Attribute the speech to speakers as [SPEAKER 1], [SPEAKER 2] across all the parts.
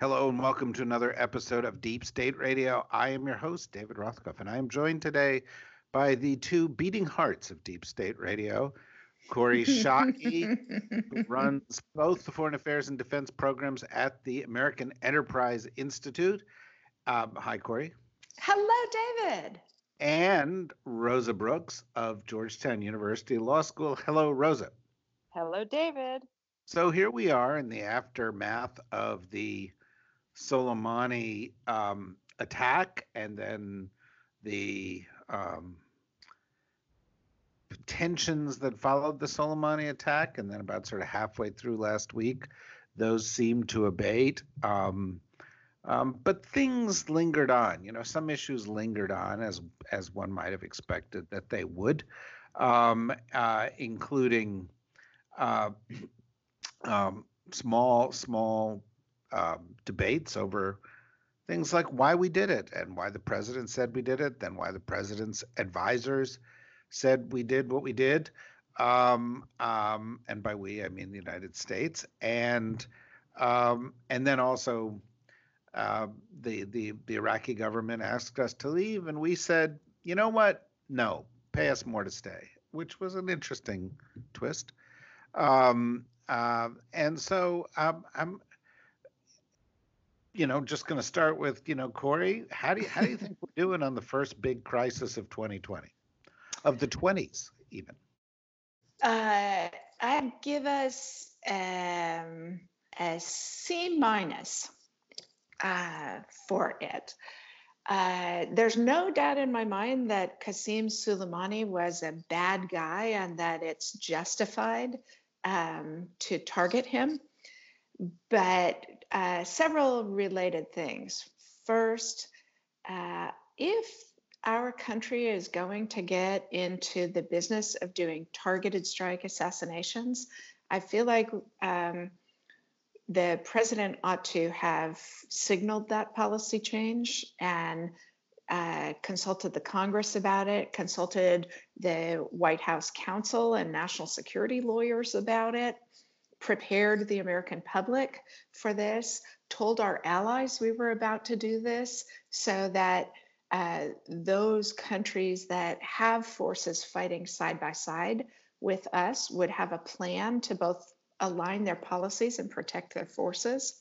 [SPEAKER 1] Hello and welcome to another episode of Deep State Radio. I am your host, David Rothkopf, and I am joined today by the two beating hearts of Deep State Radio, Kori Schake, who runs both the foreign affairs and defense programs at the American Enterprise Institute. Um, hi, Kori.
[SPEAKER 2] Hello, David.
[SPEAKER 1] And Rosa Brooks of Georgetown University Law School. Hello, Rosa.
[SPEAKER 3] Hello, David.
[SPEAKER 1] So here we are in the aftermath of the Soleimani um, attack and then the um, tensions that followed the Soleimani attack. And then about sort of halfway through last week, those seemed to abate. Um, um, but things lingered on. You know, some issues lingered on as as one might have expected that they would, um, uh, including uh, um, small small um, debates over things like why we did it and why the president said we did it, then why the president's advisors said we did what we did. Um, um, and by we, I mean the United States, and um, and then also uh, the the the Iraqi government asked us to leave, and we said, you know what? No, pay us more to stay, which was an interesting twist. Um, uh, and so um, I'm, you know, just going to start with you know Kori, How do you how do you think we're doing on the first big crisis of 2020, of the 20s even?
[SPEAKER 2] Uh, I'd give us um, a C minus uh, for it. Uh, there's no doubt in my mind that Qassem Soleimani was a bad guy and that it's justified um, to target him. But uh, several related things. First, uh, if our country is going to get into the business of doing targeted strike assassinations, I feel like um, the president ought to have signaled that policy change and uh, consulted the Congress about it, consulted the White House counsel and national security lawyers about it, prepared the American public for this, told our allies we were about to do this so that uh, those countries that have forces fighting side by side with us would have a plan to both align their policies and protect their forces.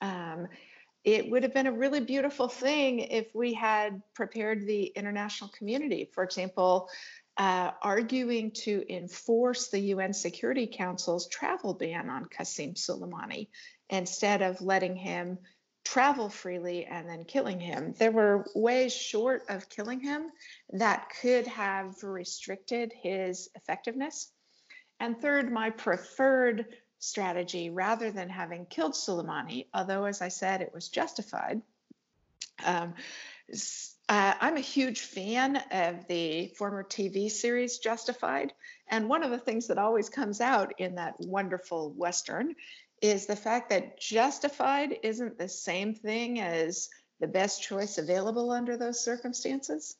[SPEAKER 2] Um, it would have been a really beautiful thing if we had prepared the international community. For example, uh, arguing to enforce the UN Security Council's travel ban on Qassem Soleimani instead of letting him travel freely and then killing him. There were ways short of killing him that could have restricted his effectiveness. And third, my preferred strategy, rather than having killed Soleimani, although, as I said, it was justified. Um, uh, I'm a huge fan of the former TV series Justified. And one of the things that always comes out in that wonderful Western is the fact that justified isn't the same thing as the best choice available under those circumstances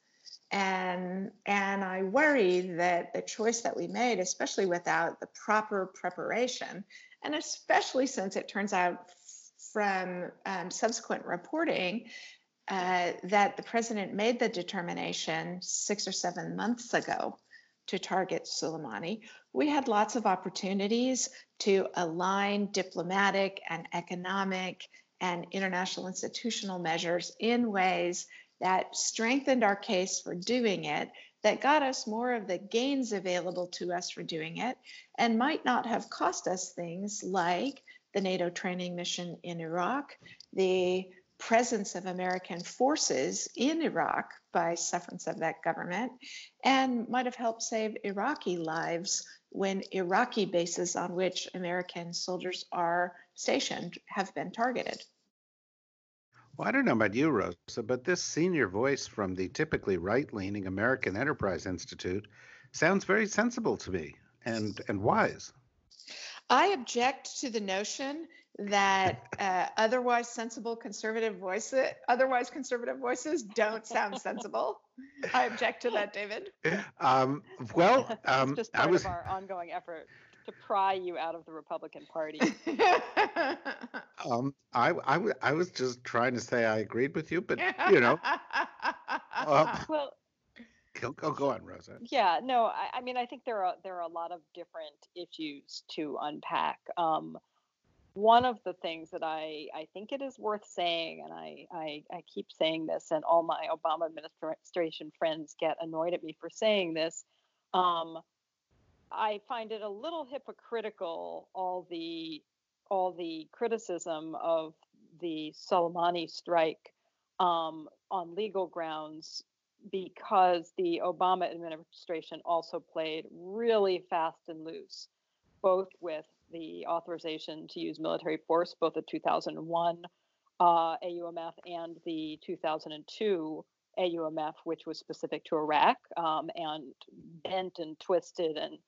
[SPEAKER 2] and and i worry that the choice that we made especially without the proper preparation and especially since it turns out from um, subsequent reporting uh, that the president made the determination six or seven months ago to target Soleimani. We had lots of opportunities to align diplomatic and economic and international institutional measures in ways that strengthened our case for doing it, that got us more of the gains available to us for doing it, and might not have cost us things like the NATO training mission in Iraq, the presence of American forces in Iraq by sufferance of that government and might have helped save Iraqi lives when Iraqi bases on which American soldiers are stationed have been targeted.
[SPEAKER 1] Well, I don't know about you, Rosa, but this senior voice from the typically right leaning American Enterprise Institute sounds very sensible to me and, and wise.
[SPEAKER 2] I object to the notion that uh, otherwise sensible conservative voices, otherwise conservative voices don't sound sensible. I object to that, David.
[SPEAKER 1] Um, well, um,
[SPEAKER 3] it's just part
[SPEAKER 1] I was
[SPEAKER 3] of our ongoing effort to pry you out of the Republican Party.
[SPEAKER 1] um, I, I, w- I was just trying to say I agreed with you, but you know, uh,
[SPEAKER 3] well,
[SPEAKER 1] go, go, go on, Rosa.
[SPEAKER 3] yeah, no, I, I mean, I think there are there are a lot of different issues to unpack. Um, one of the things that I, I think it is worth saying, and I, I, I keep saying this, and all my Obama administration friends get annoyed at me for saying this. Um, I find it a little hypocritical all the all the criticism of the Soleimani strike um, on legal grounds because the Obama administration also played really fast and loose, both with the authorization to use military force, both the 2001 uh, AUMF and the 2002 AUMF, which was specific to Iraq, um, and bent and twisted and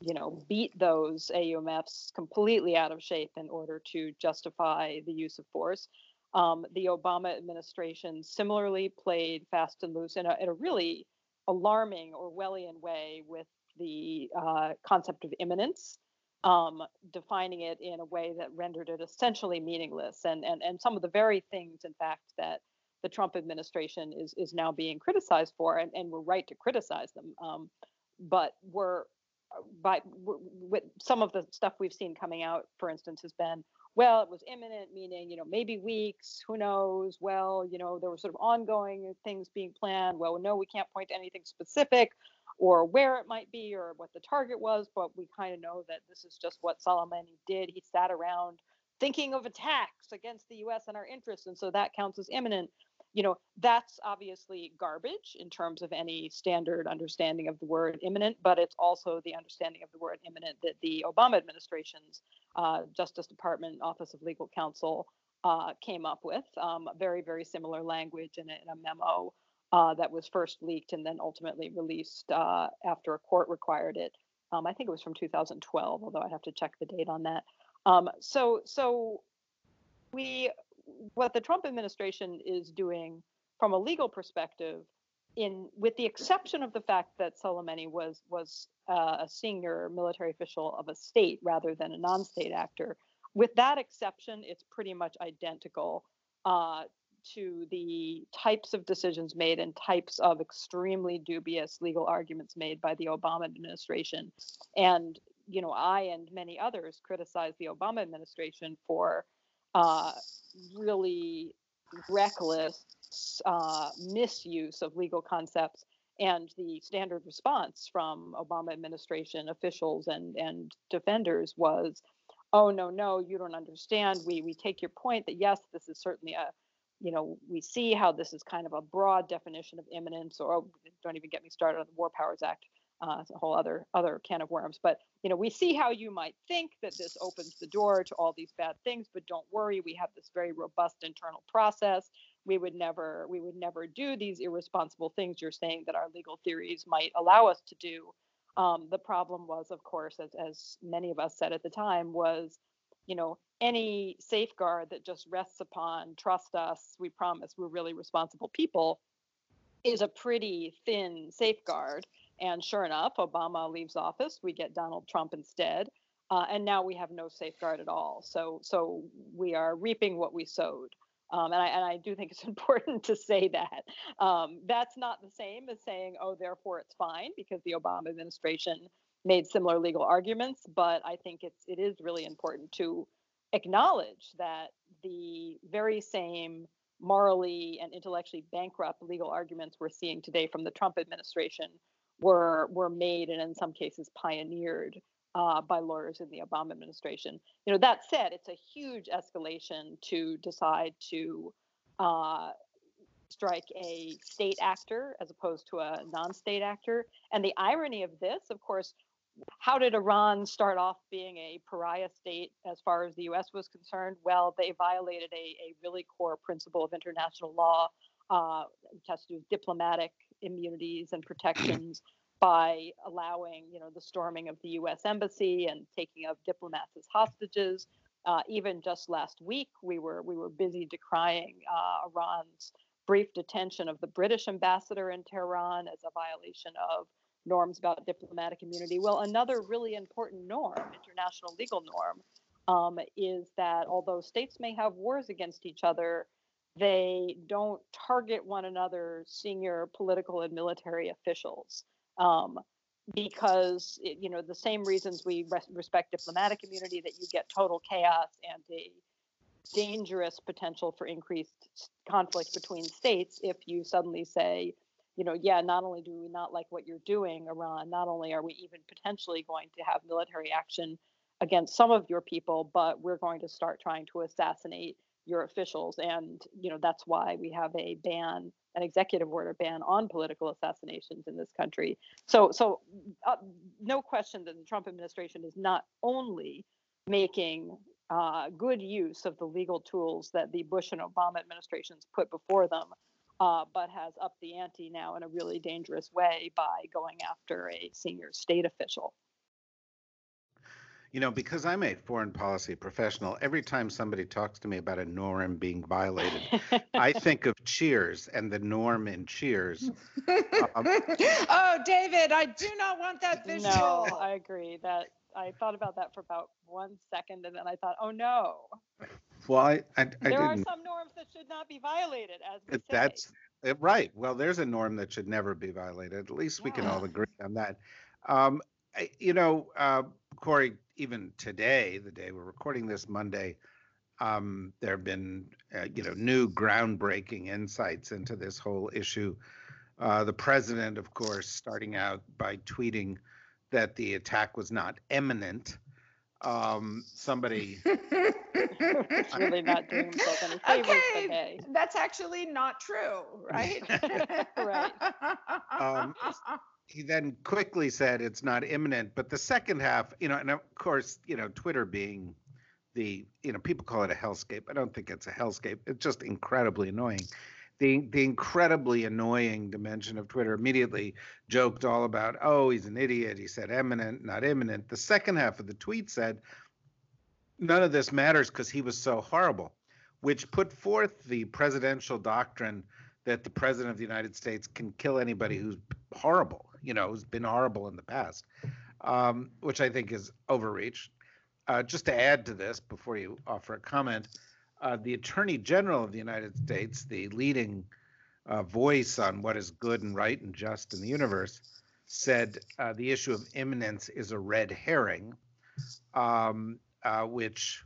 [SPEAKER 3] you know beat those AUMFs completely out of shape in order to justify the use of force. Um, the Obama administration similarly played fast and loose in a, in a really alarming Orwellian way with the uh, concept of imminence, um, defining it in a way that rendered it essentially meaningless. And, and, and some of the very things, in fact, that the Trump administration is, is now being criticized for, and, and we're right to criticize them, um, but were by with some of the stuff we've seen coming out, for instance, has been well, it was imminent, meaning you know maybe weeks, who knows? Well, you know there were sort of ongoing things being planned. Well, no, we can't point to anything specific, or where it might be, or what the target was, but we kind of know that this is just what Soleimani did. He sat around thinking of attacks against the U.S. and our interests, and so that counts as imminent you know that's obviously garbage in terms of any standard understanding of the word imminent but it's also the understanding of the word imminent that the obama administration's uh, justice department office of legal counsel uh, came up with um, very very similar language in a, in a memo uh, that was first leaked and then ultimately released uh, after a court required it. Um, i think it was from 2012 although i have to check the date on that. Um, so so we what the Trump administration is doing from a legal perspective, in with the exception of the fact that Soleimani was was uh, a senior military official of a state rather than a non-state actor, with that exception, it's pretty much identical uh, to the types of decisions made and types of extremely dubious legal arguments made by the Obama administration. And you know, I and many others criticize the Obama administration for uh, really reckless uh, misuse of legal concepts and the standard response from obama administration officials and, and defenders was oh no no you don't understand. We we take your point that yes this is certainly a you know we see how this is kind of a broad definition of imminence or oh, don't even get me started on the war powers act uh, it's a whole other other can of worms. But you know, we see how you might think that this opens the door to all these bad things, but don't worry, we have this very robust internal process. We would never we would never do these irresponsible things you're saying that our legal theories might allow us to do. Um, the problem was, of course, as as many of us said at the time, was you know any safeguard that just rests upon trust us, we promise we're really responsible people, is a pretty thin safeguard and sure enough, Obama leaves office. We get Donald Trump instead. Uh, and now we have no safeguard at all. So, so we are reaping what we sowed. Um, and, I, and I do think it's important to say that. Um, that's not the same as saying, oh, therefore it's fine, because the Obama administration made similar legal arguments. But I think it's it is really important to acknowledge that the very same morally and intellectually bankrupt legal arguments we're seeing today from the Trump administration were were made and in some cases pioneered uh, by lawyers in the Obama administration. You know, that said, it's a huge escalation to decide to uh, strike a state actor as opposed to a non state actor. And the irony of this, of course, how did Iran start off being a pariah state as far as the US was concerned? Well, they violated a, a really core principle of international law, uh, which has to do with diplomatic immunities and protections by allowing, you know, the storming of the U.S. embassy and taking of diplomats as hostages. Uh, even just last week, we were we were busy decrying uh, Iran's brief detention of the British ambassador in Tehran as a violation of norms about diplomatic immunity. Well, another really important norm, international legal norm, um, is that although states may have wars against each other, they don't target one another, senior political and military officials. Um, because it, you know the same reasons we res- respect diplomatic immunity that you get total chaos and a dangerous potential for increased conflict between states if you suddenly say you know, yeah, not only do we not like what you're doing, Iran, not only are we even potentially going to have military action against some of your people, but we're going to start trying to assassinate your officials. And, you know, that's why we have a ban, an executive order ban on political assassinations in this country. So, so uh, no question that the Trump administration is not only making uh, good use of the legal tools that the Bush and Obama administrations put before them, uh, but has upped the ante now in a really dangerous way by going after a senior state official.
[SPEAKER 1] You know, because I'm a foreign policy professional, every time somebody talks to me about a norm being violated, I think of Cheers and the norm in Cheers.
[SPEAKER 2] Um, oh, David, I do not want that visual.
[SPEAKER 3] No, I agree. That I thought about that for about one second, and then I thought, oh no.
[SPEAKER 1] Well, I, I, I
[SPEAKER 3] there are
[SPEAKER 1] didn't.
[SPEAKER 3] some norms that should not be violated, as we say.
[SPEAKER 1] That's right. Well, there's a norm that should never be violated. At least we can all agree on that. Um, I- you know, uh, Kori, even today, the day we're recording this Monday, um, there have been, uh, you know, new groundbreaking insights into this whole issue. Uh, the president, of course, starting out by tweeting that the attack was not imminent. Um, somebody
[SPEAKER 3] It's really not doing himself any favors,
[SPEAKER 2] okay,
[SPEAKER 3] but hey.
[SPEAKER 2] that's actually not true, right?
[SPEAKER 3] Right.
[SPEAKER 1] Um, he then quickly said it's not imminent but the second half you know and of course you know twitter being the you know people call it a hellscape. I don't think it's a hellscape. It's just incredibly annoying. The the incredibly annoying dimension of twitter immediately joked all about oh he's an idiot. He said imminent not imminent. The second half of the tweet said none of this matters because he was so horrible which put forth the presidential doctrine that the president of the United States can kill anybody who's horrible, you know, who's been horrible in the past, um, which I think is overreach. Uh, just to add to this, before you offer a comment, uh, the Attorney General of the United States, the leading uh, voice on what is good and right and just in the universe, said uh, the issue of imminence is a red herring, um, uh, which,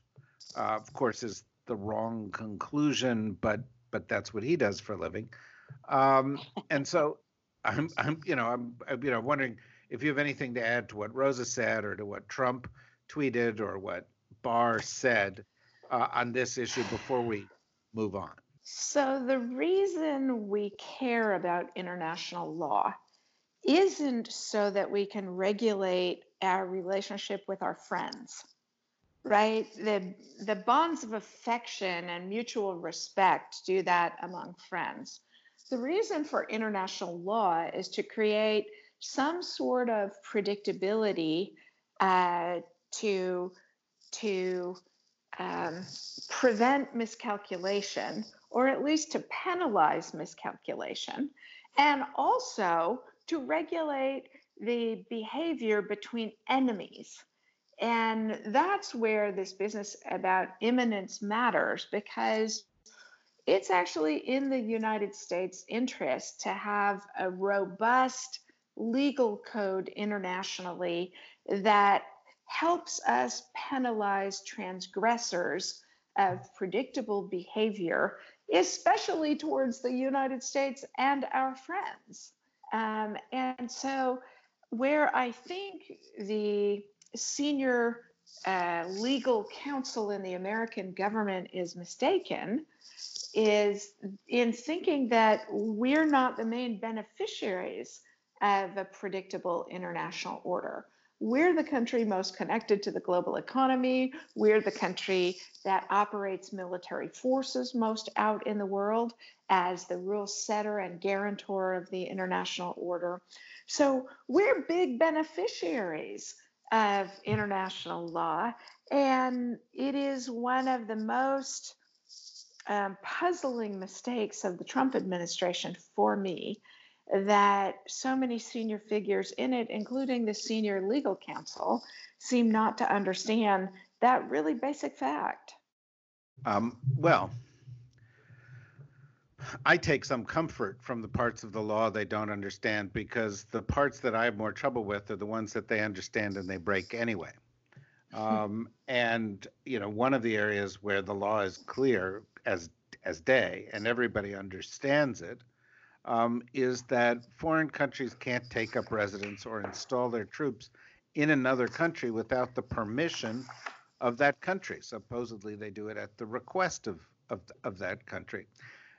[SPEAKER 1] uh, of course, is the wrong conclusion, but but that's what he does for a living. Um, and so I'm, I'm, you know, I'm, I'm, you know, wondering if you have anything to add to what Rosa said or to what Trump tweeted or what Barr said uh, on this issue before we move on.
[SPEAKER 2] So, the reason we care about international law isn't so that we can regulate our relationship with our friends, right? The, the bonds of affection and mutual respect do that among friends. The reason for international law is to create some sort of predictability uh, to, to um, prevent miscalculation or at least to penalize miscalculation, and also to regulate the behavior between enemies. And that's where this business about imminence matters because it's actually in the United States' interest to have a robust legal code internationally that helps us penalize transgressors of predictable behavior, especially towards the United States and our friends. Um, and so, where I think the senior uh, legal counsel in the American government is mistaken is in thinking that we're not the main beneficiaries of a predictable international order. We're the country most connected to the global economy. We're the country that operates military forces most out in the world as the rule setter and guarantor of the international order. So we're big beneficiaries of international law. And it is one of the most um, puzzling mistakes of the Trump administration for me that so many senior figures in it, including the senior legal counsel, seem not to understand that really basic fact.
[SPEAKER 1] Um, well, I take some comfort from the parts of the law they don't understand because the parts that I have more trouble with are the ones that they understand and they break anyway. Um, and you know, one of the areas where the law is clear as as day and everybody understands it um, is that foreign countries can't take up residence or install their troops in another country without the permission of that country. Supposedly, they do it at the request of of, of that country.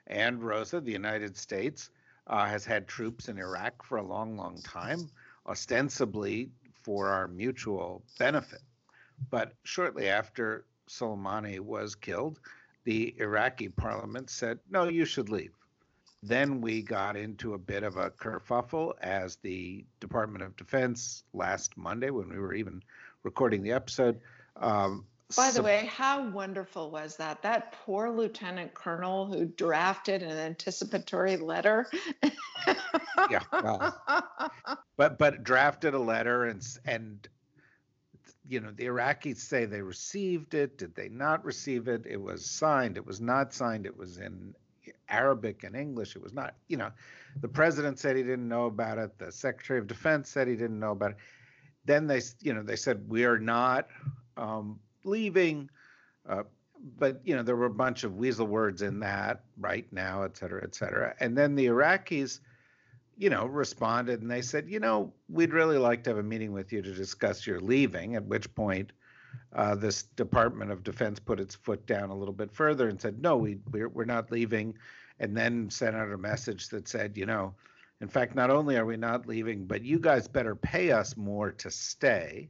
[SPEAKER 1] And Rosa, the United States, uh, has had troops in Iraq for a long, long time, ostensibly for our mutual benefit. But shortly after Soleimani was killed, the Iraqi parliament said, no, you should leave. Then we got into a bit of a kerfuffle as the Department of Defense last Monday, when we were even recording the episode. Um,
[SPEAKER 2] By the way, how wonderful was that? That poor lieutenant colonel who drafted an anticipatory letter.
[SPEAKER 1] yeah, well, but but drafted a letter and and you know the Iraqis say they received it. Did they not receive it? It was signed. It was not signed. It was in Arabic and English. It was not, you know, the president said he didn't know about it. The secretary of defense said he didn't know about it. Then they, you know, they said we are not um, leaving. Uh, but you know, there were a bunch of weasel words in that right now, et cetera, et cetera. And then the Iraqis, you know, responded and they said, you know, we'd really like to have a meeting with you to discuss your leaving. At which point, uh, this Department of Defense put its foot down a little bit further and said, no, we, we're, we're not leaving. And then sent out a message that said, you know, in fact, not only are we not leaving, but you guys better pay us more to stay,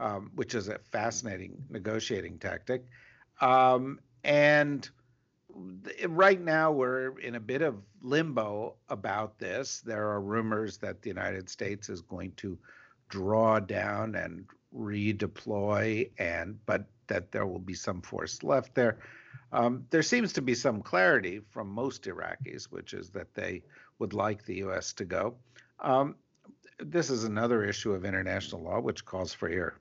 [SPEAKER 1] um, which is a fascinating negotiating tactic. Um, and right now, we're in a bit of limbo about this. There are rumors that the United States is going to draw down and redeploy and but that there will be some force left there. Um, there seems to be some clarity from most Iraqis, which is that they would like the U.S. to go. Um, this is another issue of international law, which calls for your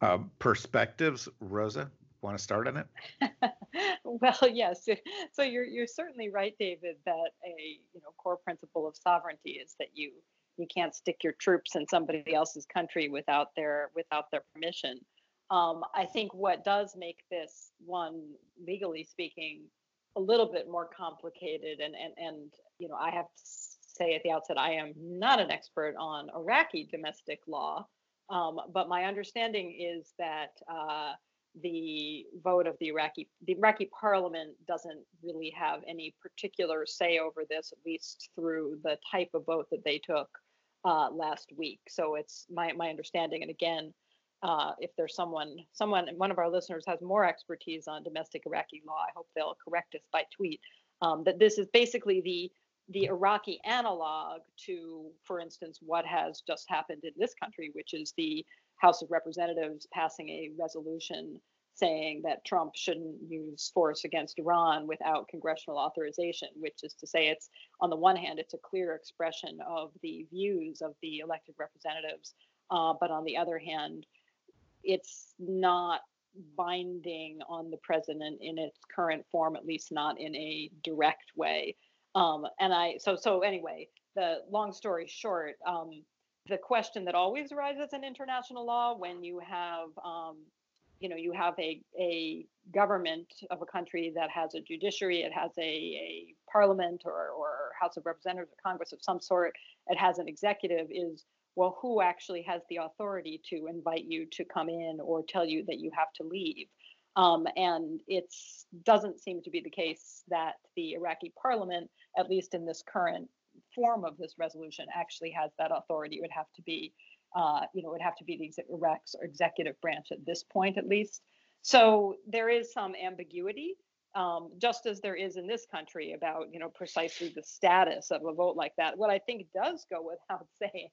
[SPEAKER 1] uh, perspectives. Rosa, want to start on it?
[SPEAKER 3] well, yes. So you're you're certainly right, David, that a you know core principle of sovereignty is that you you can't stick your troops in somebody else's country without their without their permission. Um, I think what does make this one, legally speaking, a little bit more complicated, and and and you know, I have to say at the outset, I am not an expert on Iraqi domestic law, um, but my understanding is that uh, the vote of the Iraqi the Iraqi parliament doesn't really have any particular say over this, at least through the type of vote that they took uh, last week. So it's my my understanding, and again, uh, if there's someone someone one of our listeners has more expertise on domestic Iraqi law, I hope they'll correct us by tweet. Um, that this is basically the the Iraqi analog to, for instance, what has just happened in this country, which is the House of Representatives passing a resolution saying that Trump shouldn't use force against Iran without congressional authorization, which is to say, it's on the one hand, it's a clear expression of the views of the elected representatives, uh, but on the other hand, it's not binding on the president in its current form, at least not in a direct way. Um, and I, so so anyway, the long story short. Um, the question that always arises in international law when you have um, you know you have a, a government of a country that has a judiciary it has a, a parliament or, or house of representatives or congress of some sort it has an executive is well who actually has the authority to invite you to come in or tell you that you have to leave? Um, and it doesn't seem to be the case that the Iraqi parliament, at least in this current form of this resolution, actually has that authority. It would have to be, uh, you know, it would have to be the Iraq's executive branch at this point, at least. So there is some ambiguity, um, just as there is in this country about, you know, precisely the status of a vote like that. What I think does go without saying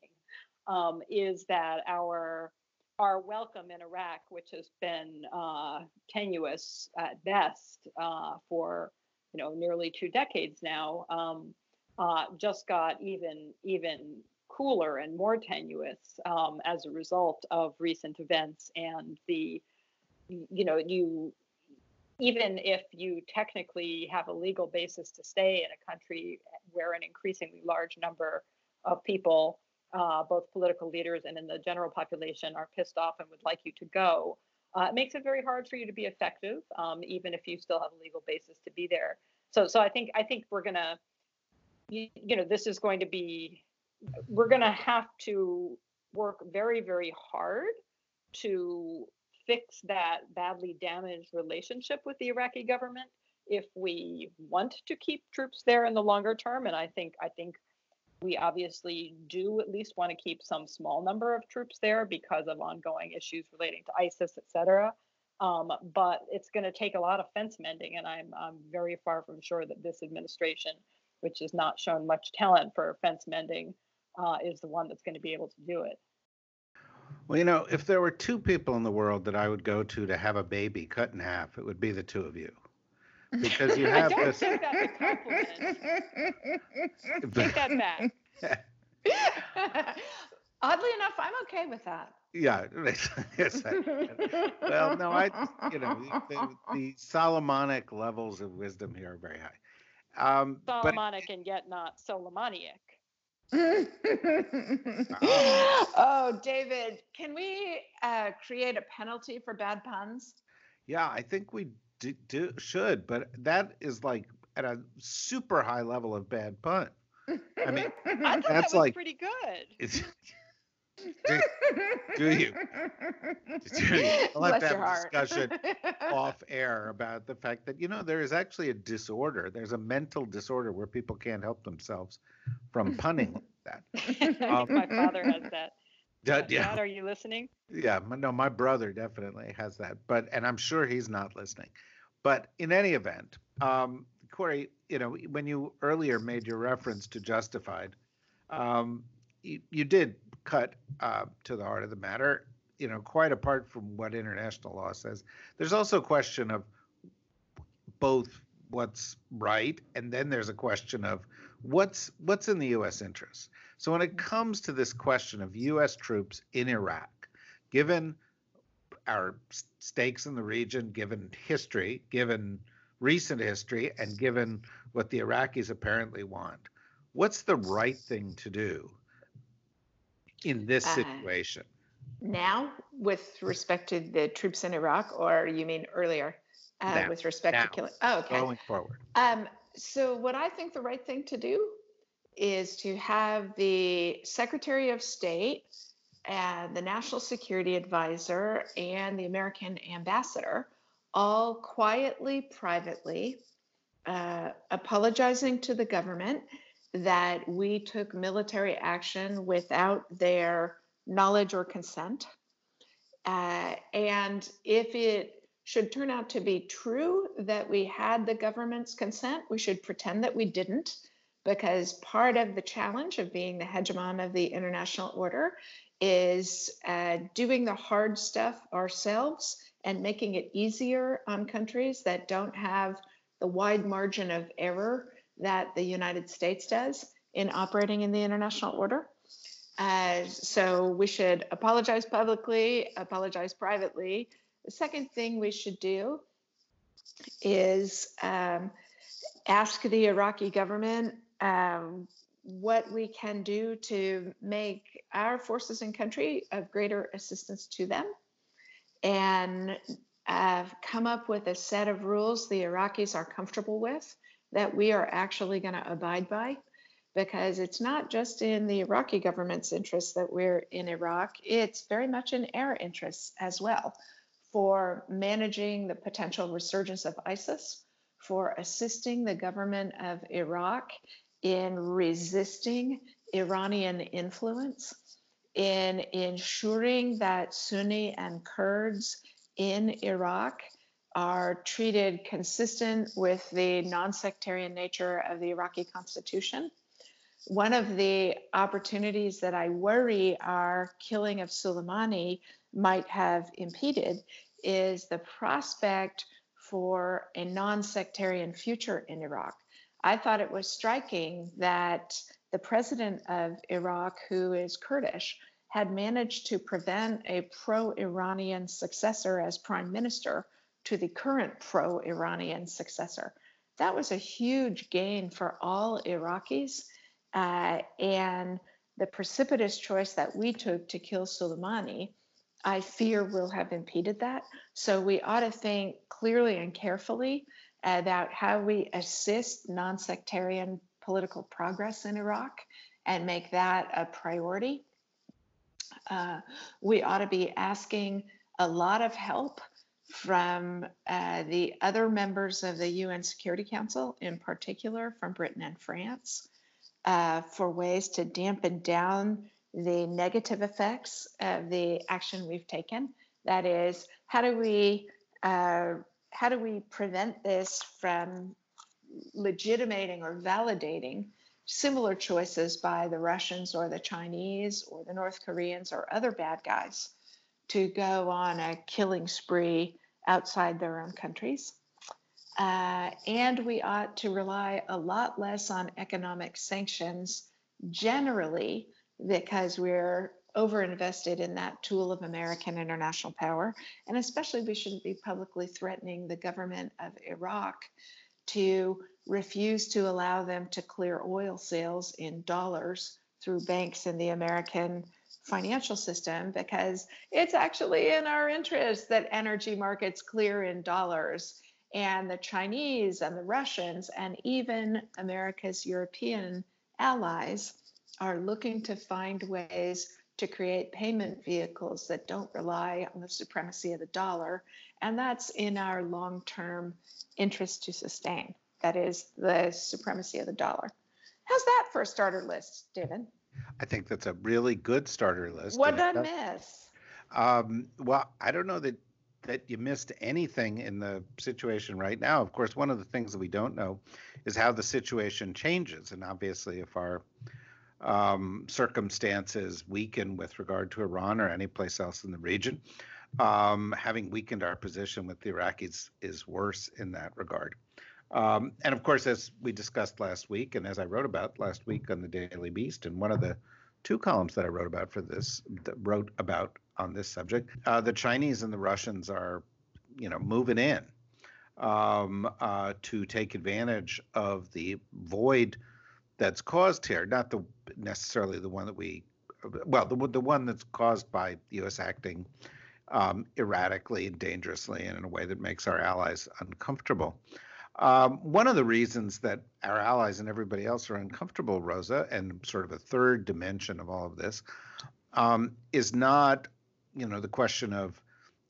[SPEAKER 3] um, is that our our welcome in Iraq, which has been uh, tenuous at best uh, for you know nearly two decades now, um, uh, just got even even cooler and more tenuous um, as a result of recent events and the you know you even if you technically have a legal basis to stay in a country where an increasingly large number of people uh, both political leaders and in the general population are pissed off and would like you to go, uh, it makes it very hard for you to be effective, um, even if you still have a legal basis to be there. So, so I think I think we're gonna, you, you know, this is going to be, we're gonna have to work very very hard to fix that badly damaged relationship with the Iraqi government if we want to keep troops there in the longer term. And I think I think we obviously do at least want to keep some small number of troops there because of ongoing issues relating to ISIS, et cetera. Um, but it's going to take a lot of fence mending, and I'm, I'm very far from sure that this administration, which has not shown much talent for fence mending, uh, is the one that's going to be able to do it.
[SPEAKER 1] Well, you know, if there were two people in the world that I would go to to have a baby cut in half, it would be the two of you because you have
[SPEAKER 3] I don't
[SPEAKER 1] this.
[SPEAKER 3] think that's compliment. Take that back.
[SPEAKER 2] Oddly enough, I'm okay with that.
[SPEAKER 1] Yeah. yes, I- well, no, I, you know, the, the Solomonic levels of wisdom here are very high. Um, but
[SPEAKER 3] Solomonic and yet not Solomoniac.
[SPEAKER 2] oh, David, can we uh, create a penalty for bad puns?
[SPEAKER 1] yeah, I think we do, do should, but that is like at a super high level of bad pun. I mean,
[SPEAKER 3] I thought that
[SPEAKER 1] That's
[SPEAKER 3] was
[SPEAKER 1] like-
[SPEAKER 3] pretty good.
[SPEAKER 1] It's. do, do you? Do you? We'll have
[SPEAKER 2] Bless
[SPEAKER 1] to have a discussion off air about the fact that you know there is actually a disorder. There's a mental disorder where people can't help themselves from punning like that.
[SPEAKER 3] I think my father has that.
[SPEAKER 1] Dad, yeah,
[SPEAKER 3] Dad, are you listening?
[SPEAKER 1] yeah. No, my brother definitely has that, but and I'm sure he's not listening. But in any event, um, Kori, you know, when you earlier made your reference to Justified, um, you, you did cut uh, to the heart of the matter. You know, quite apart from what international law says, there's also a question of both what's right and then there's a question of what's what's in the U.S. interest. So when it comes to this question of U.S. troops in Iraq, given our stakes in the region, given history, given recent history, and given what the Iraqis apparently want, what's the right thing to do in this
[SPEAKER 2] Uh,
[SPEAKER 1] situation?
[SPEAKER 2] now, with respect to the troops in Iraq, or you mean earlier uh,
[SPEAKER 1] Now.
[SPEAKER 2] with respect
[SPEAKER 1] Now.
[SPEAKER 2] to killing? Oh, okay.
[SPEAKER 1] Going forward.
[SPEAKER 2] Um, so, what I think the right thing to do is to have the Secretary of State and the National Security Advisor and the American Ambassador all quietly, privately uh, apologizing to the government that we took military action without their knowledge or consent. Uh, and if it should turn out to be true that we had the government's consent, we should pretend that we didn't, because part of the challenge of being the hegemon of the international order is uh, doing the hard stuff ourselves and making it easier on countries that don't have the wide margin of error that the United States does in operating in the international order. Uh, so we should apologize publicly, apologize privately. The second thing we should do is um, ask the Iraqi government um, what we can do to make our forces in country of greater assistance to them and uh, come up with a set of rules the Iraqis are comfortable with that we are actually going to abide by because it's not just in the Iraqi government's interest that we're in Iraq, it's very much in our interests as well for managing the potential resurgence of ISIS, for assisting the government of Iraq in resisting Iranian influence, in ensuring that Sunni and Kurds in Iraq are treated consistent with the non sectarian nature of the Iraqi constitution. One of the opportunities that I worry our killing of Soleimani might have impeded is the prospect for a non sectarian future in Iraq. I thought it was striking that the president of Iraq, who is Kurdish, had managed to prevent a pro Iranian successor as prime minister to the current pro Iranian successor. That was a huge gain for all Iraqis. Uh, and the precipitous choice that we took to kill Soleimani, I fear will have impeded that. So we ought to think clearly and carefully about how we assist non sectarian political progress in Iraq and make that a priority. Uh, we ought to be asking a lot of help from uh, the other members of the UN Security Council, in particular from Britain and France, uh, for ways to dampen down the negative effects of the action we've taken. That is, how do we uh, how do we prevent this from legitimating or validating similar choices by the Russians or the Chinese or the North Koreans or other bad guys to go on a killing spree outside their own countries. Uh, and we ought to rely a lot less on economic sanctions generally because we're overinvested in that tool of American international power. And especially, we shouldn't be publicly threatening the government of Iraq to refuse to allow them to clear oil sales in dollars through banks in the American financial system because it's actually in our interest that energy markets clear in dollars. And the Chinese and the Russians and even America's European allies are looking to find ways to create payment vehicles that don't rely on the supremacy of the dollar. And that's in our long term interest to sustain. That is the supremacy of the dollar. How's that for a starter list, David?
[SPEAKER 1] I think that's a really good starter list.
[SPEAKER 2] What did I miss?
[SPEAKER 1] Um, well, I don't know that that you missed anything in the situation right now. Of course, one of the things that we don't know is how the situation changes, and obviously, if our um, circumstances weaken with regard to Iran or any place else in the region, um, having weakened our position with the Iraqis is worse in that regard. Um, and of course, as we discussed last week, and as I wrote about last week on the Daily Beast, and one of the two columns that I wrote about for this, wrote about on this subject, uh, the Chinese and the Russians are, you know, moving in um, uh, to take advantage of the void that's caused here. Not the necessarily the one that we, well, the the one that's caused by U.S. acting um, erratically and dangerously and in a way that makes our allies uncomfortable. Um, one of the reasons that our allies and everybody else are uncomfortable, Rosa, and sort of a third dimension of all of this, um, is not, you know, the question of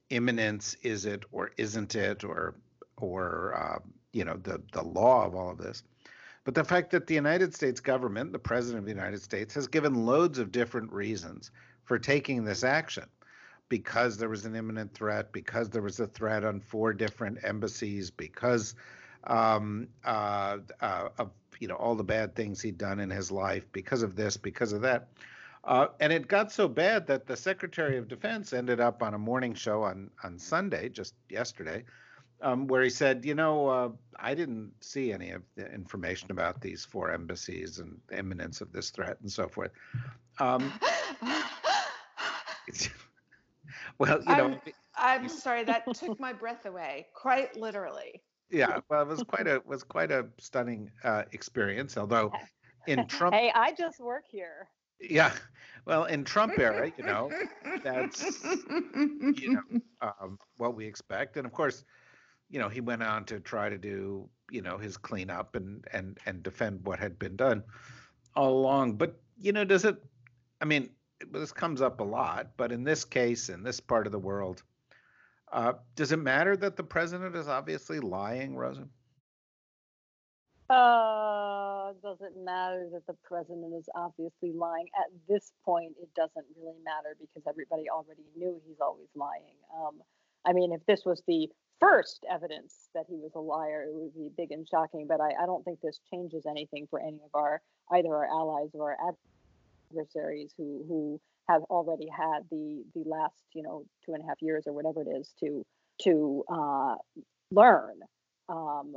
[SPEAKER 1] imminence, is it or isn't it, or, or uh, you know, the the law of all of this, but the fact that the United States government, the president of the United States, has given loads of different reasons for taking this action. Because there was an imminent threat, because there was a threat on four different embassies, because um, uh, uh, of you know all the bad things he'd done in his life because of this, because of that. Uh, and it got so bad that the Secretary of Defense ended up on a morning show on on Sunday, just yesterday, um, where he said, you know, uh, I didn't see any of the information about these four embassies and the imminence of this threat and so forth. Um, well, you know,
[SPEAKER 2] I'm, I'm sorry that took my breath away, quite literally
[SPEAKER 1] yeah, well, it was quite a was quite a stunning uh, experience. Although in Trump,
[SPEAKER 3] hey, I just work here.
[SPEAKER 1] Yeah, well, in Trump era, you know, that's you know um, what we expect, and of course, you know, he went on to try to do you know his cleanup and and and defend what had been done all along. But you know, does it? I mean, this comes up a lot, but in this case, in this part of the world, Uh, does it matter that the president is obviously lying, Rosa?
[SPEAKER 3] Uh, does it matter that the president is obviously lying? At this point, it doesn't really matter because everybody already knew he's always lying. Um, I mean, if this was the first evidence that he was a liar, it would be big and shocking. But I, I don't think this changes anything for any of our either our allies or our adversaries who who have already had the the last you know two and a half years or whatever it is to to uh, learn um,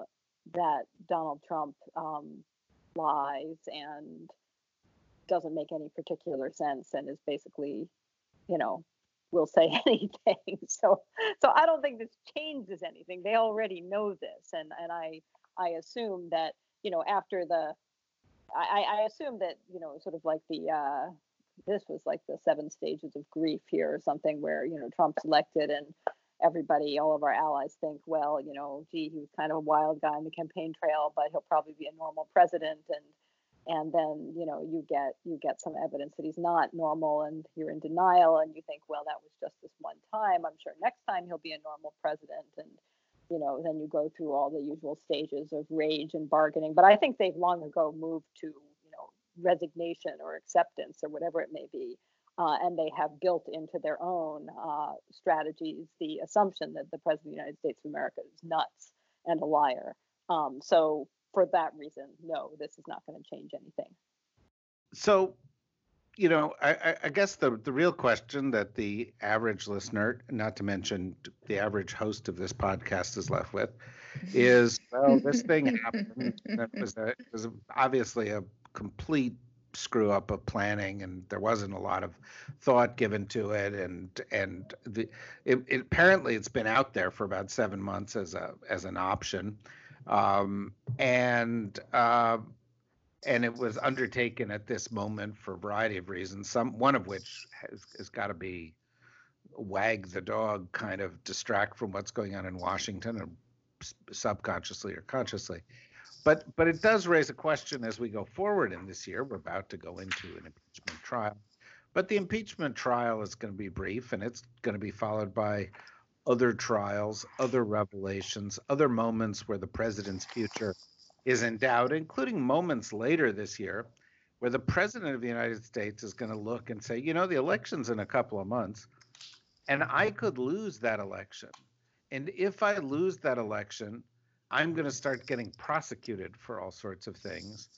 [SPEAKER 3] that Donald Trump um, lies and doesn't make any particular sense and is basically, you know, will say anything. So, so I don't think this changes anything. They already know this, and and I I assume that you know after the, I I assume that you know sort of like the. Uh, this was like the seven stages of grief here or something where you know Trump's elected and everybody, all of our allies think, well, you know, gee, he was kind of a wild guy on the campaign trail, but he'll probably be a normal president. And and then you know you get you get some evidence that he's not normal, and you're in denial, and you think, well, that was just this one time. I'm sure next time he'll be a normal president, and you know, then you go through all the usual stages of rage and bargaining. But I think they've long ago moved to resignation or acceptance or whatever it may be uh, and they have built into their own uh, strategies the assumption that the president of the United States of America is nuts and a liar. Um, so, for that reason, no, this is not going to change anything.
[SPEAKER 1] So, you know, I, I, guess the the real question that the average listener, not to mention the average host of this podcast, is left with, is well, this thing happened. It was, a, it was obviously a complete screw up of planning and there wasn't a lot of thought given to it and and the it, it, apparently it's been out there for about seven months as a as an option. Um, and uh, and it was undertaken at this moment for a variety of reasons some one of which has, has got to be wag the dog kind of distract from what's going on in washington or subconsciously or consciously but but it does raise a question as we go forward in this year. We're about to go into an impeachment trial, but the impeachment trial is going to be brief, and it's going to be followed by other trials, other revelations, other moments where the president's future is in doubt, including moments later this year where the president of the United States is going to look and say, you know, the election's in a couple of months, and I could lose that election. And if I lose that election, I'm going to start getting prosecuted for all sorts of things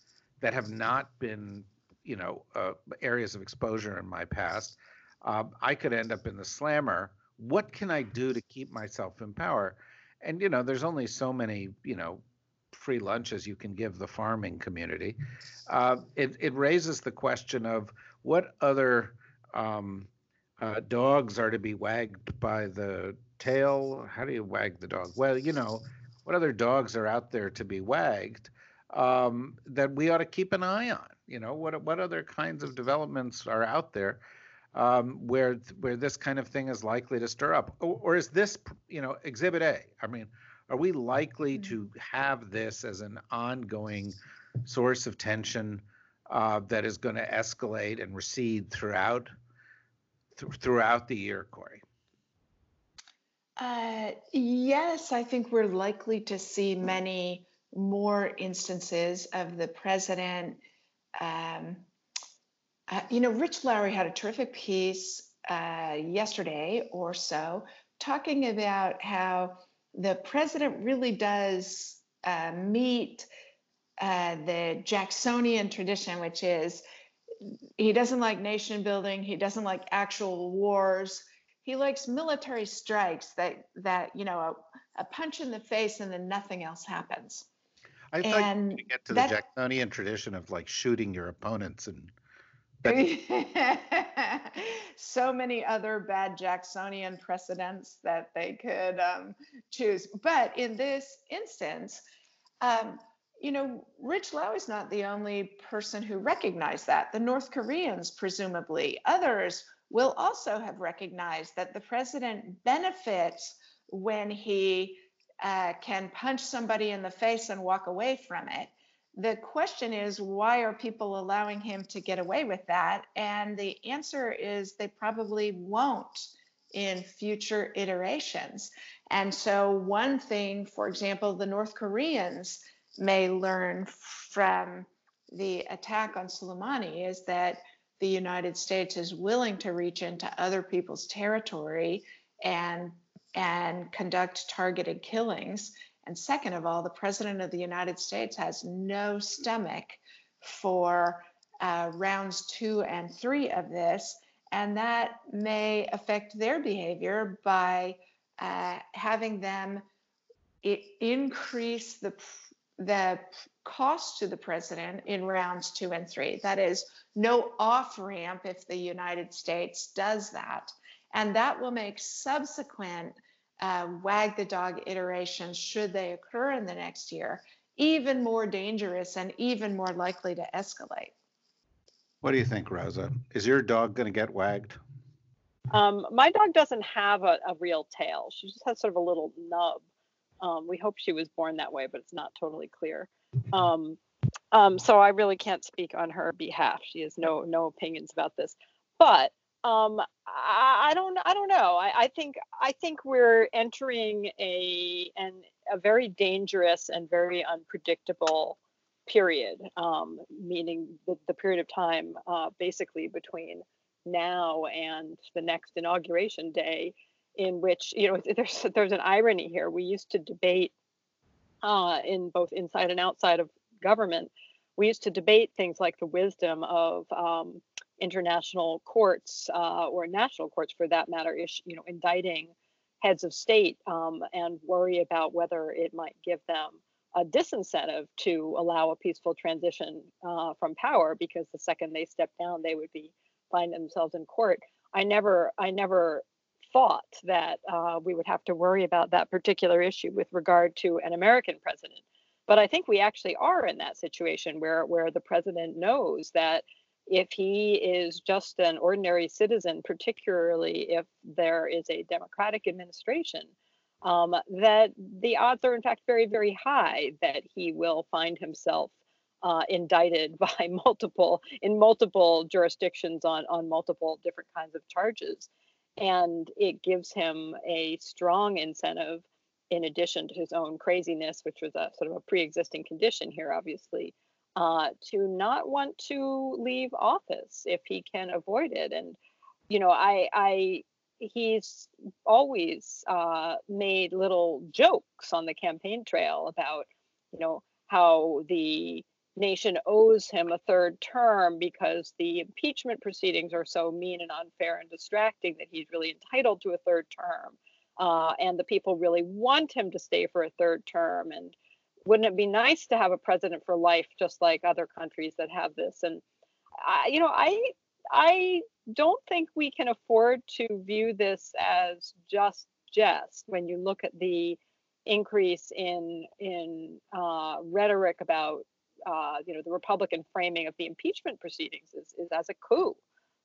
[SPEAKER 1] that have not been, you know, uh, areas of exposure in my past. Uh, I could end up in the slammer. What can I do to keep myself in power? And you know, there's only so many, you know, free lunches you can give the farming community. Uh, it it raises the question of what other um, uh, dogs are to be wagged by the tail. How do you wag the dog? Well, you know, what other dogs are out there to be wagged um, that we ought to keep an eye on? You know, what what other kinds of developments are out there um, where where this kind of thing is likely to stir up, or, or, is this you know Exhibit A? I mean, are we likely mm-hmm. to have this as an ongoing source of tension uh, that is going to escalate and recede throughout th- throughout the year, Kori?
[SPEAKER 2] Uh, yes, I think we're likely to see many more instances of the president. Um, uh, you know, Rich Lowry had a terrific piece uh, yesterday or so talking about how the president really does uh, meet uh, the Jacksonian tradition, which is he doesn't like nation building, he doesn't like actual wars he likes military strikes that that you know a, a punch in the face and then nothing else happens.
[SPEAKER 1] I thought and you get to the Jacksonian tradition of like shooting your opponents and.
[SPEAKER 2] so many other bad Jacksonian precedents that they could um, choose. But in this instance, um, you know, Rich Lowry is not the only person who recognized that. The North Koreans, presumably, others will also have recognized that the president benefits when he uh, can punch somebody in the face and walk away from it. The question is, why are people allowing him to get away with that? And the answer is they probably won't in future iterations. And so, one thing, for example, the North Koreans may learn from the attack on Soleimani is that the United States is willing to reach into other people's territory and and conduct targeted killings. And second of all, the president of the United States has no stomach for uh, rounds two and three of this, and that may affect their behavior by uh, having them increase the the cost to the president in rounds two and three. That is, no off ramp if the United States does that. And that will make subsequent uh, wag the dog iterations, should they occur in the next year, even more dangerous and even more likely to escalate.
[SPEAKER 1] What do you think, Rosa? Is your dog going to get wagged?
[SPEAKER 3] Um, my dog doesn't have a, a, real tail. She just has sort of a little nub. Um, we hope she was born that way, but it's not totally clear. Um, um, so I really can't speak on her behalf. She has no no opinions about this. But um, I, I, don't I don't know. I, I think I think we're entering a an a very dangerous and very unpredictable period, um, meaning the, the period of time uh, basically between now and the next inauguration day, in which you know there's there's an irony here. We used to debate uh, in both inside and outside of government. We used to debate things like the wisdom of um, international courts uh, or national courts, for that matter, is you know indicting heads of state um, and worry about whether it might give them a disincentive to allow a peaceful transition uh, from power because the second they step down they would be find themselves in court i never i never thought that uh, we would have to worry about that particular issue with regard to an american president. But i think we actually are in that situation where where the president knows that if he is just an ordinary citizen particularly if there is a democratic administration um, that the odds are in fact very, very high that he will find himself uh, indicted by multiple in multiple jurisdictions on on multiple different kinds of charges, and it gives him a strong incentive, in addition to his own craziness, which was a sort of a pre-existing condition here, obviously, uh, to not want to leave office if he can avoid it. And you know, I I he's always uh, made little jokes on the campaign trail about, you know, how the nation owes him a third term because the impeachment proceedings are so mean and unfair and distracting that he's really entitled to a third term. Uh, and the people really want him to stay for a third term. And wouldn't it be nice to have a president for life, just like other countries that have this? And I, you know, I I don't think we can afford to view this as just jest when you look at the increase in in uh, rhetoric about uh, you know the Republican framing of the impeachment proceedings is, is as a coup.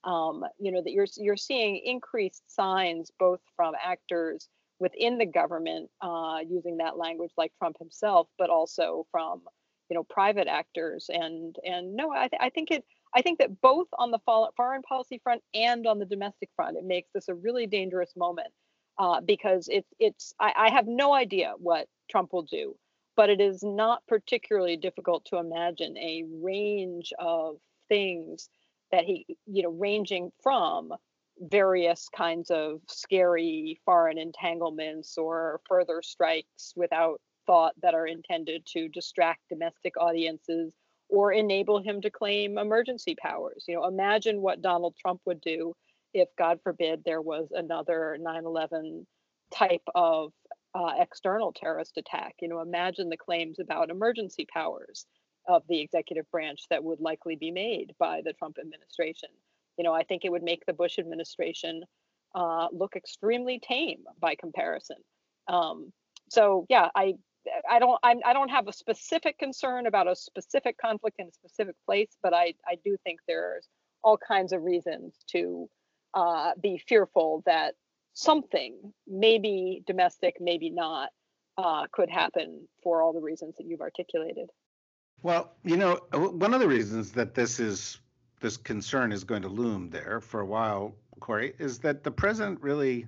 [SPEAKER 3] Um, you know that you're you're seeing increased signs both from actors within the government uh, using that language like Trump himself, but also from you know private actors and and no, I, th- I think it I think that both on the foreign policy front and on the domestic front, it makes this a really dangerous moment uh, because it's it's I, I have no idea what Trump will do, but it is not particularly difficult to imagine a range of things that he you know ranging from various kinds of scary foreign entanglements or further strikes without thought that are intended to distract domestic audiences or enable him to claim emergency powers. You know, imagine what Donald Trump would do if, God forbid, there was another 9 11 type of uh, external terrorist attack. You know, imagine the claims about emergency powers of the executive branch that would likely be made by the Trump administration. You know, I think it would make the Bush administration uh, look extremely tame by comparison. Um, so yeah, I I don't I'm, I don't have a specific concern about a specific conflict in a specific place, but I I do think there's all kinds of reasons to uh, be fearful that something, maybe domestic, maybe not, uh, could happen for all the reasons that you've articulated.
[SPEAKER 1] Well, you know, one of the reasons that this is this concern is going to loom there for a while, Kori, is that the president really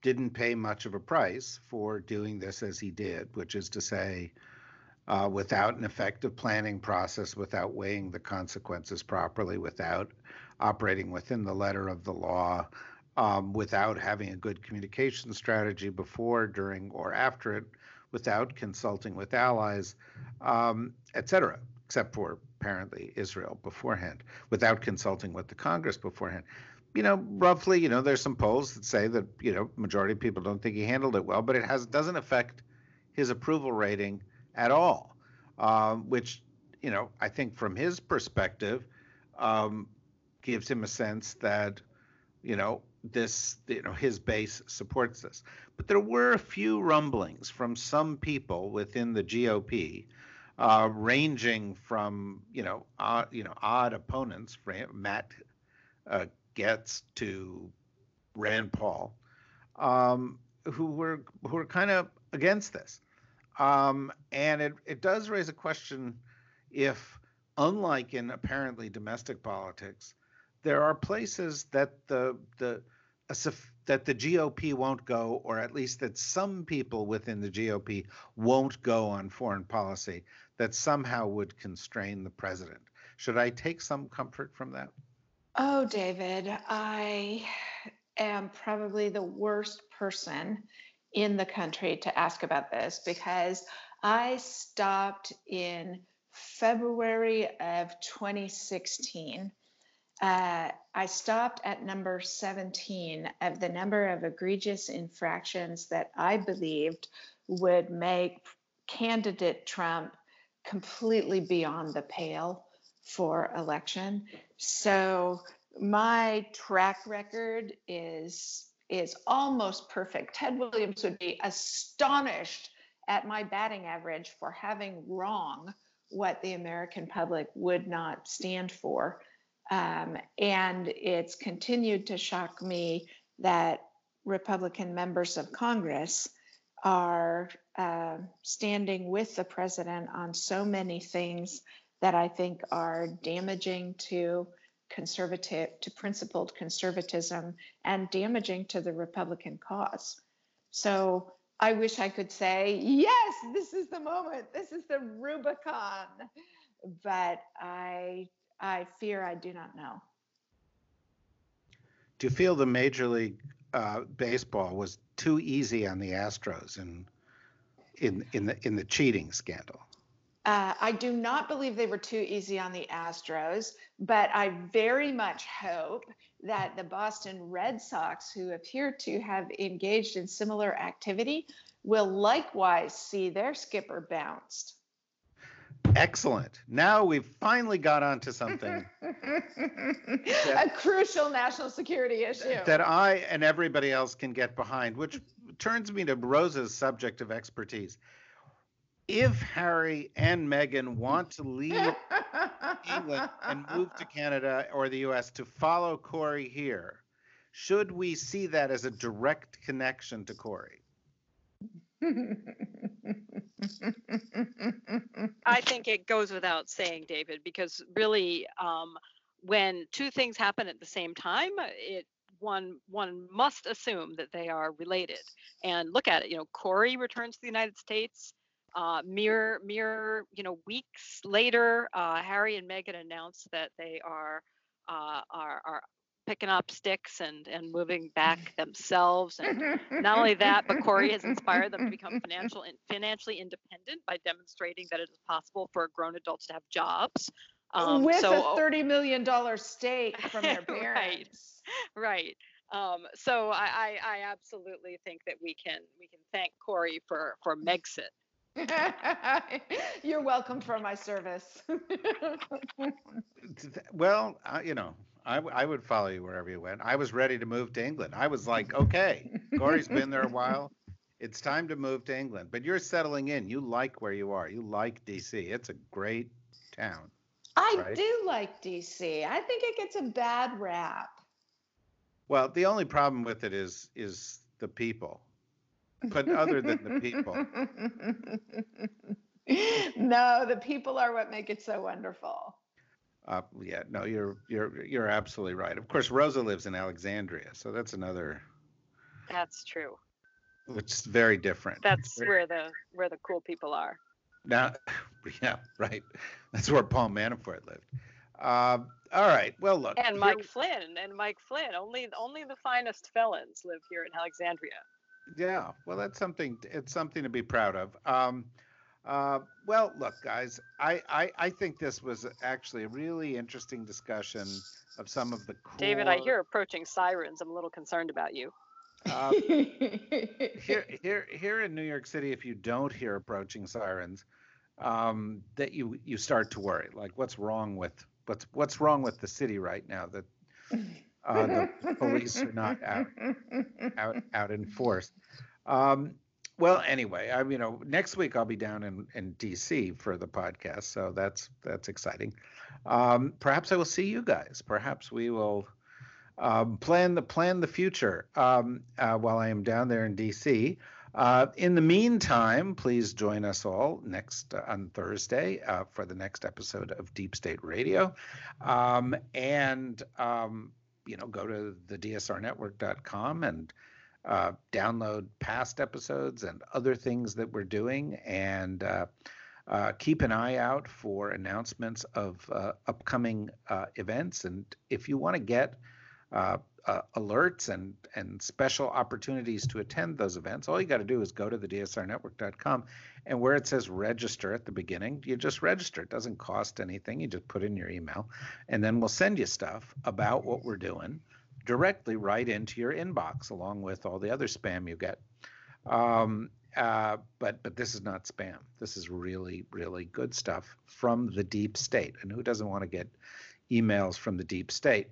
[SPEAKER 1] didn't pay much of a price for doing this as he did, which is to say, uh, without an effective planning process, without weighing the consequences properly, without operating within the letter of the law, um, without having a good communication strategy before, during, or after it, without consulting with allies, um, et cetera, except for apparently Israel beforehand, without consulting with the Congress beforehand. You know, roughly, you know, there's some polls that say that you know majority of people don't think he handled it well, but it has doesn't affect his approval rating at all, um, which you know I think from his perspective um, gives him a sense that you know this you know his base supports this. But there were a few rumblings from some people within the GOP uh, ranging from you know you know odd opponents Matt uh, to Rand Paul um, who were who were kind of against this. Um, and it, it does raise a question if unlike in apparently domestic politics there are places that the the that the GOP won't go, or at least that some people within the GOP won't go on foreign policy that somehow would constrain the president. Should I take some comfort from that?
[SPEAKER 2] Oh, David, I am probably the worst person in the country to ask about this because I stopped in February of 2016 uh, I stopped at number 17 of the number of egregious infractions that I believed would make candidate Trump completely beyond the pale for election. So my track record is is almost perfect. Ted Williams would be astonished at my batting average for having wrong what the American public would not stand for. Um, and it's continued to shock me that Republican members of Congress are uh, standing with the president on so many things that I think are damaging to conservative to principled conservatism and damaging to the Republican cause. So I wish I could say, yes, this is the moment, this is the Rubicon. But I I fear I do not know.
[SPEAKER 1] Do you feel the Major League uh, Baseball was too easy on the Astros in in in the in the cheating scandal?
[SPEAKER 2] Uh, I do not believe they were too easy on the Astros, but I very much hope that the Boston Red Sox, who appear to have engaged in similar activity, will likewise see their skipper bounced.
[SPEAKER 1] Excellent. Now we've finally got onto something.
[SPEAKER 2] that, a crucial national security issue.
[SPEAKER 1] That I and everybody else can get behind, which turns me to Rosa's subject of expertise. If Harry and Meghan want to leave England and move to Canada or the US to follow Kori here, should we see that as a direct connection to Kori?
[SPEAKER 3] I think it goes without saying, David, because really, um, when two things happen at the same time, it one one must assume that they are related. And look at it. You know, Kori returns to the United States. Uh, mere mere you know weeks later, uh, Harry and Meghan announced that they are uh, are are picking up sticks and and moving back themselves and not only that but Kori has inspired them to become financial financially independent by demonstrating that it is possible for grown adults to have jobs
[SPEAKER 2] um, with so, a 30 million dollar stake from their parents
[SPEAKER 3] right, right. Um, so I, I, I absolutely think that we can we can thank Kori for for megxit
[SPEAKER 2] You're welcome for my service.
[SPEAKER 1] well, uh, you know, I, w- I would follow you wherever you went. I was ready to move to England. I was like, okay, Kori's been there a while. It's time to move to England. But you're settling in. You like where you are. You like DC. It's a great town.
[SPEAKER 2] I right? do like DC. I think it gets a bad rap.
[SPEAKER 1] Well, the only problem with it is is the people. But other than the people.
[SPEAKER 2] no, the people are what make it so wonderful.
[SPEAKER 1] Uh, yeah, no, you're you're you're absolutely right. Of course, Rosa lives in Alexandria, so that's another,
[SPEAKER 3] That's true.
[SPEAKER 1] which is very different.
[SPEAKER 3] That's where the where the cool people are.
[SPEAKER 1] Now, yeah, right. That's where Paul Manafort lived. Uh, all right. Well, look.
[SPEAKER 3] And Mike Flynn and Mike Flynn. Only only the finest felons live here in Alexandria.
[SPEAKER 1] Yeah, well, that's something. It's something to be proud of. Um, uh, well, look, guys, I, I I think this was actually a really interesting discussion of some of the core.
[SPEAKER 3] David, I hear approaching sirens. I'm a little concerned about you.
[SPEAKER 1] Uh, here, here, here in New York City, if you don't hear approaching sirens, um, that you you start to worry. Like, what's wrong with what's what's wrong with the city right now that uh, the police are not out out out in force. Um, well, anyway, I you know next week I'll be down in in DC for the podcast, so that's that's exciting. Um, perhaps I will see you guys. Perhaps we will um, plan the plan the future um, uh, while I am down there in DC. Uh, in the meantime, please join us all next uh, on Thursday uh, for the next episode of Deep State Radio, um, and um, you know go to the DSRNetwork.com and uh, download past episodes and other things that we're doing, and uh, uh, keep an eye out for announcements of uh, upcoming uh, events. And if you want to get alerts and and special opportunities to attend those events, all you got to do is go to the DSRNetwork.com, and where it says register at the beginning, you just register. It doesn't cost anything. You just put in your email, and then we'll send you stuff about what we're doing directly right into your inbox, along with all the other spam you get. Um, uh, but but this is not spam. This is really really good stuff from the deep state. And who doesn't want to get emails from the deep state?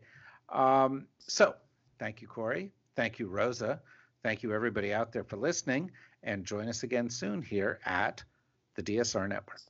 [SPEAKER 1] Um, so thank you, Kori. Thank you, Rosa. Thank you, everybody out there for listening. And join us again soon here at the DSR Network.